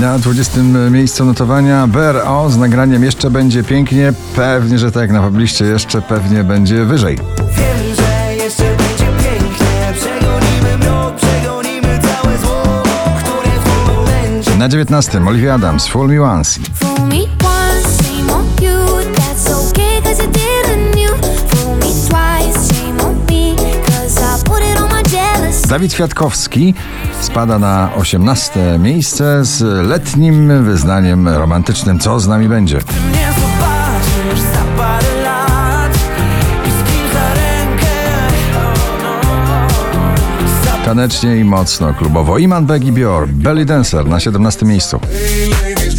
Na 20 miejscu notowania BRO z nagraniem Jeszcze będzie pięknie. Pewnie, że tak jak na pobliście jeszcze pewnie będzie wyżej. Wiem, że jeszcze będzie pięknie Przegonimy mrok, przegonimy całe zło Które w tym momencie Na 19 Olivia Adams, Fool Me Once. Fool me once, shame on you. Dawid Kwiatkowski spada na 18 miejsce z letnim wyznaniem romantycznym Co z nami będzie? Tanecznie i mocno klubowo. Iman Beg i Bior, Belly Dancer na 17 miejscu. Hey ladies,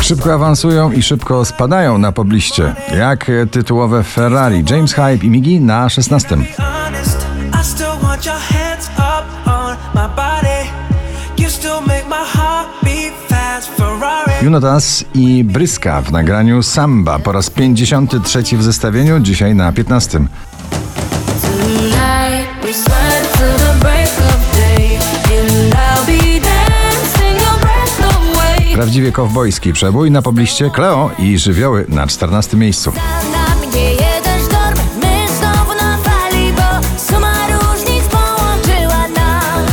Szybko awansują i szybko spadają na pobliście. Jak tytułowe Ferrari, James Hype i Migi na 16. honest I still want your hands up on my body You still make my heart beat fast Ferrari Junotas i Bryska w nagraniu Samba po raz 53 w zestawieniu, dzisiaj na 15. Prawdziwie kowbojski przebój na pobliście Cleo i Żywioły na 14 miejscu.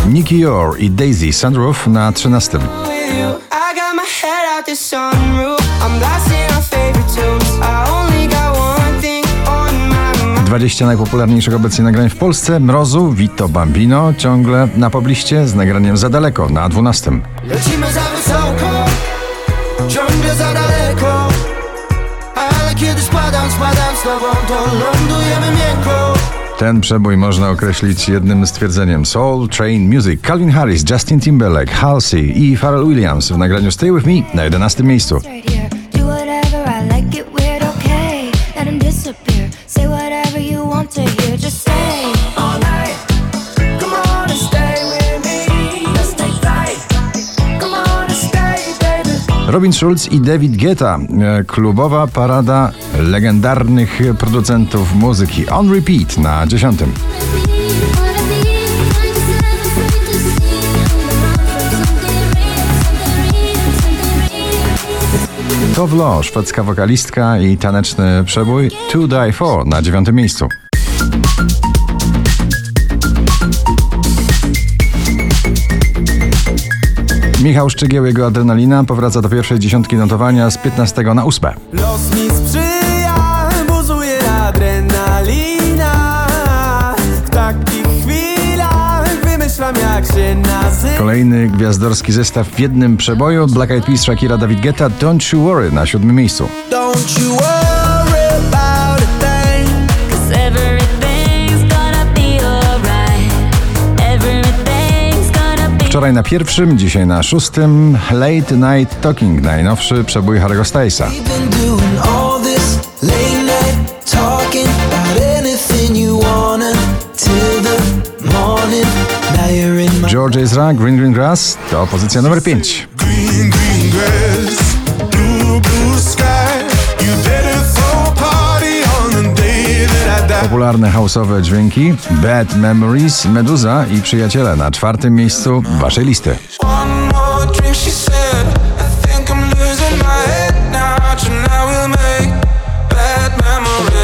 Nicky Yor i Daisy Sunroof na 13. with you. I got my head out the sunroof. I'm blasting our favorite tunes. I only got one thing on my mind. 20 najpopularniejszych obecnie nagrań w Polsce Mrozu, Vito Bambino ciągle na pobliście z nagraniem Za Daleko na 12. Lecimy za wysoko, za daleko. Ale kiedy spadam, spadam z tobą, to lądujemy miękko. Ten przebój można określić jednym stwierdzeniem Soul Train Music. Calvin Harris, Justin Timberlake, Halsey i Pharrell Williams w nagraniu Stay With Me na 11 miejscu. Robin Schulz i David Guetta. e, Klubowa parada legendarnych producentów muzyki. On Repeat na 10. To Vlo, szwedzka wokalistka i taneczny przebój To Die For na 9 miejscu. Michał Szczygieł, jego adrenalina powraca do pierwszej dziesiątki notowania z 15 na 8. Los mi sprzyja, buzuje adrenalina W takich chwilach wymyślam jak się nazywa Kolejny gwiazdorski zestaw w jednym przeboju Black Eyed Peas, Shakira, David Guetta, Don't You Worry na siódmym miejscu. Don't you worry about Wczoraj na pierwszym, dzisiaj na szóstym Late Night Talking, najnowszy przebój Harry'ego Stylesa. George Ezra, Green Green Grass to pozycja numer 5. Green, green grass. Blue, blue sky. Popularne houseowe dźwięki Bad Memories, Meduza i Przyjaciele na czwartym miejscu waszej listy.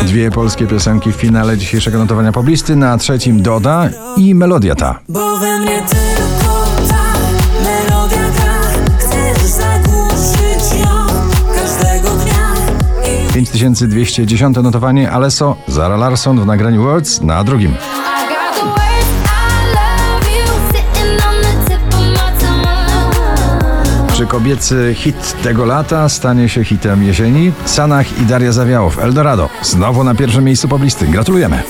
Dwie polskie piosenki w finale dzisiejszego notowania poblisty. Na trzecim Doda i Melodia ta. Bo we mnie tylko 5210 notowanie Alesso, Zara Larsson w nagraniu Words na drugim. Czy kobiecy hit tego lata stanie się hitem jesieni? Sanach i Daria Zawiałow, Eldorado. Znowu na pierwszym miejscu poblisty. Gratulujemy.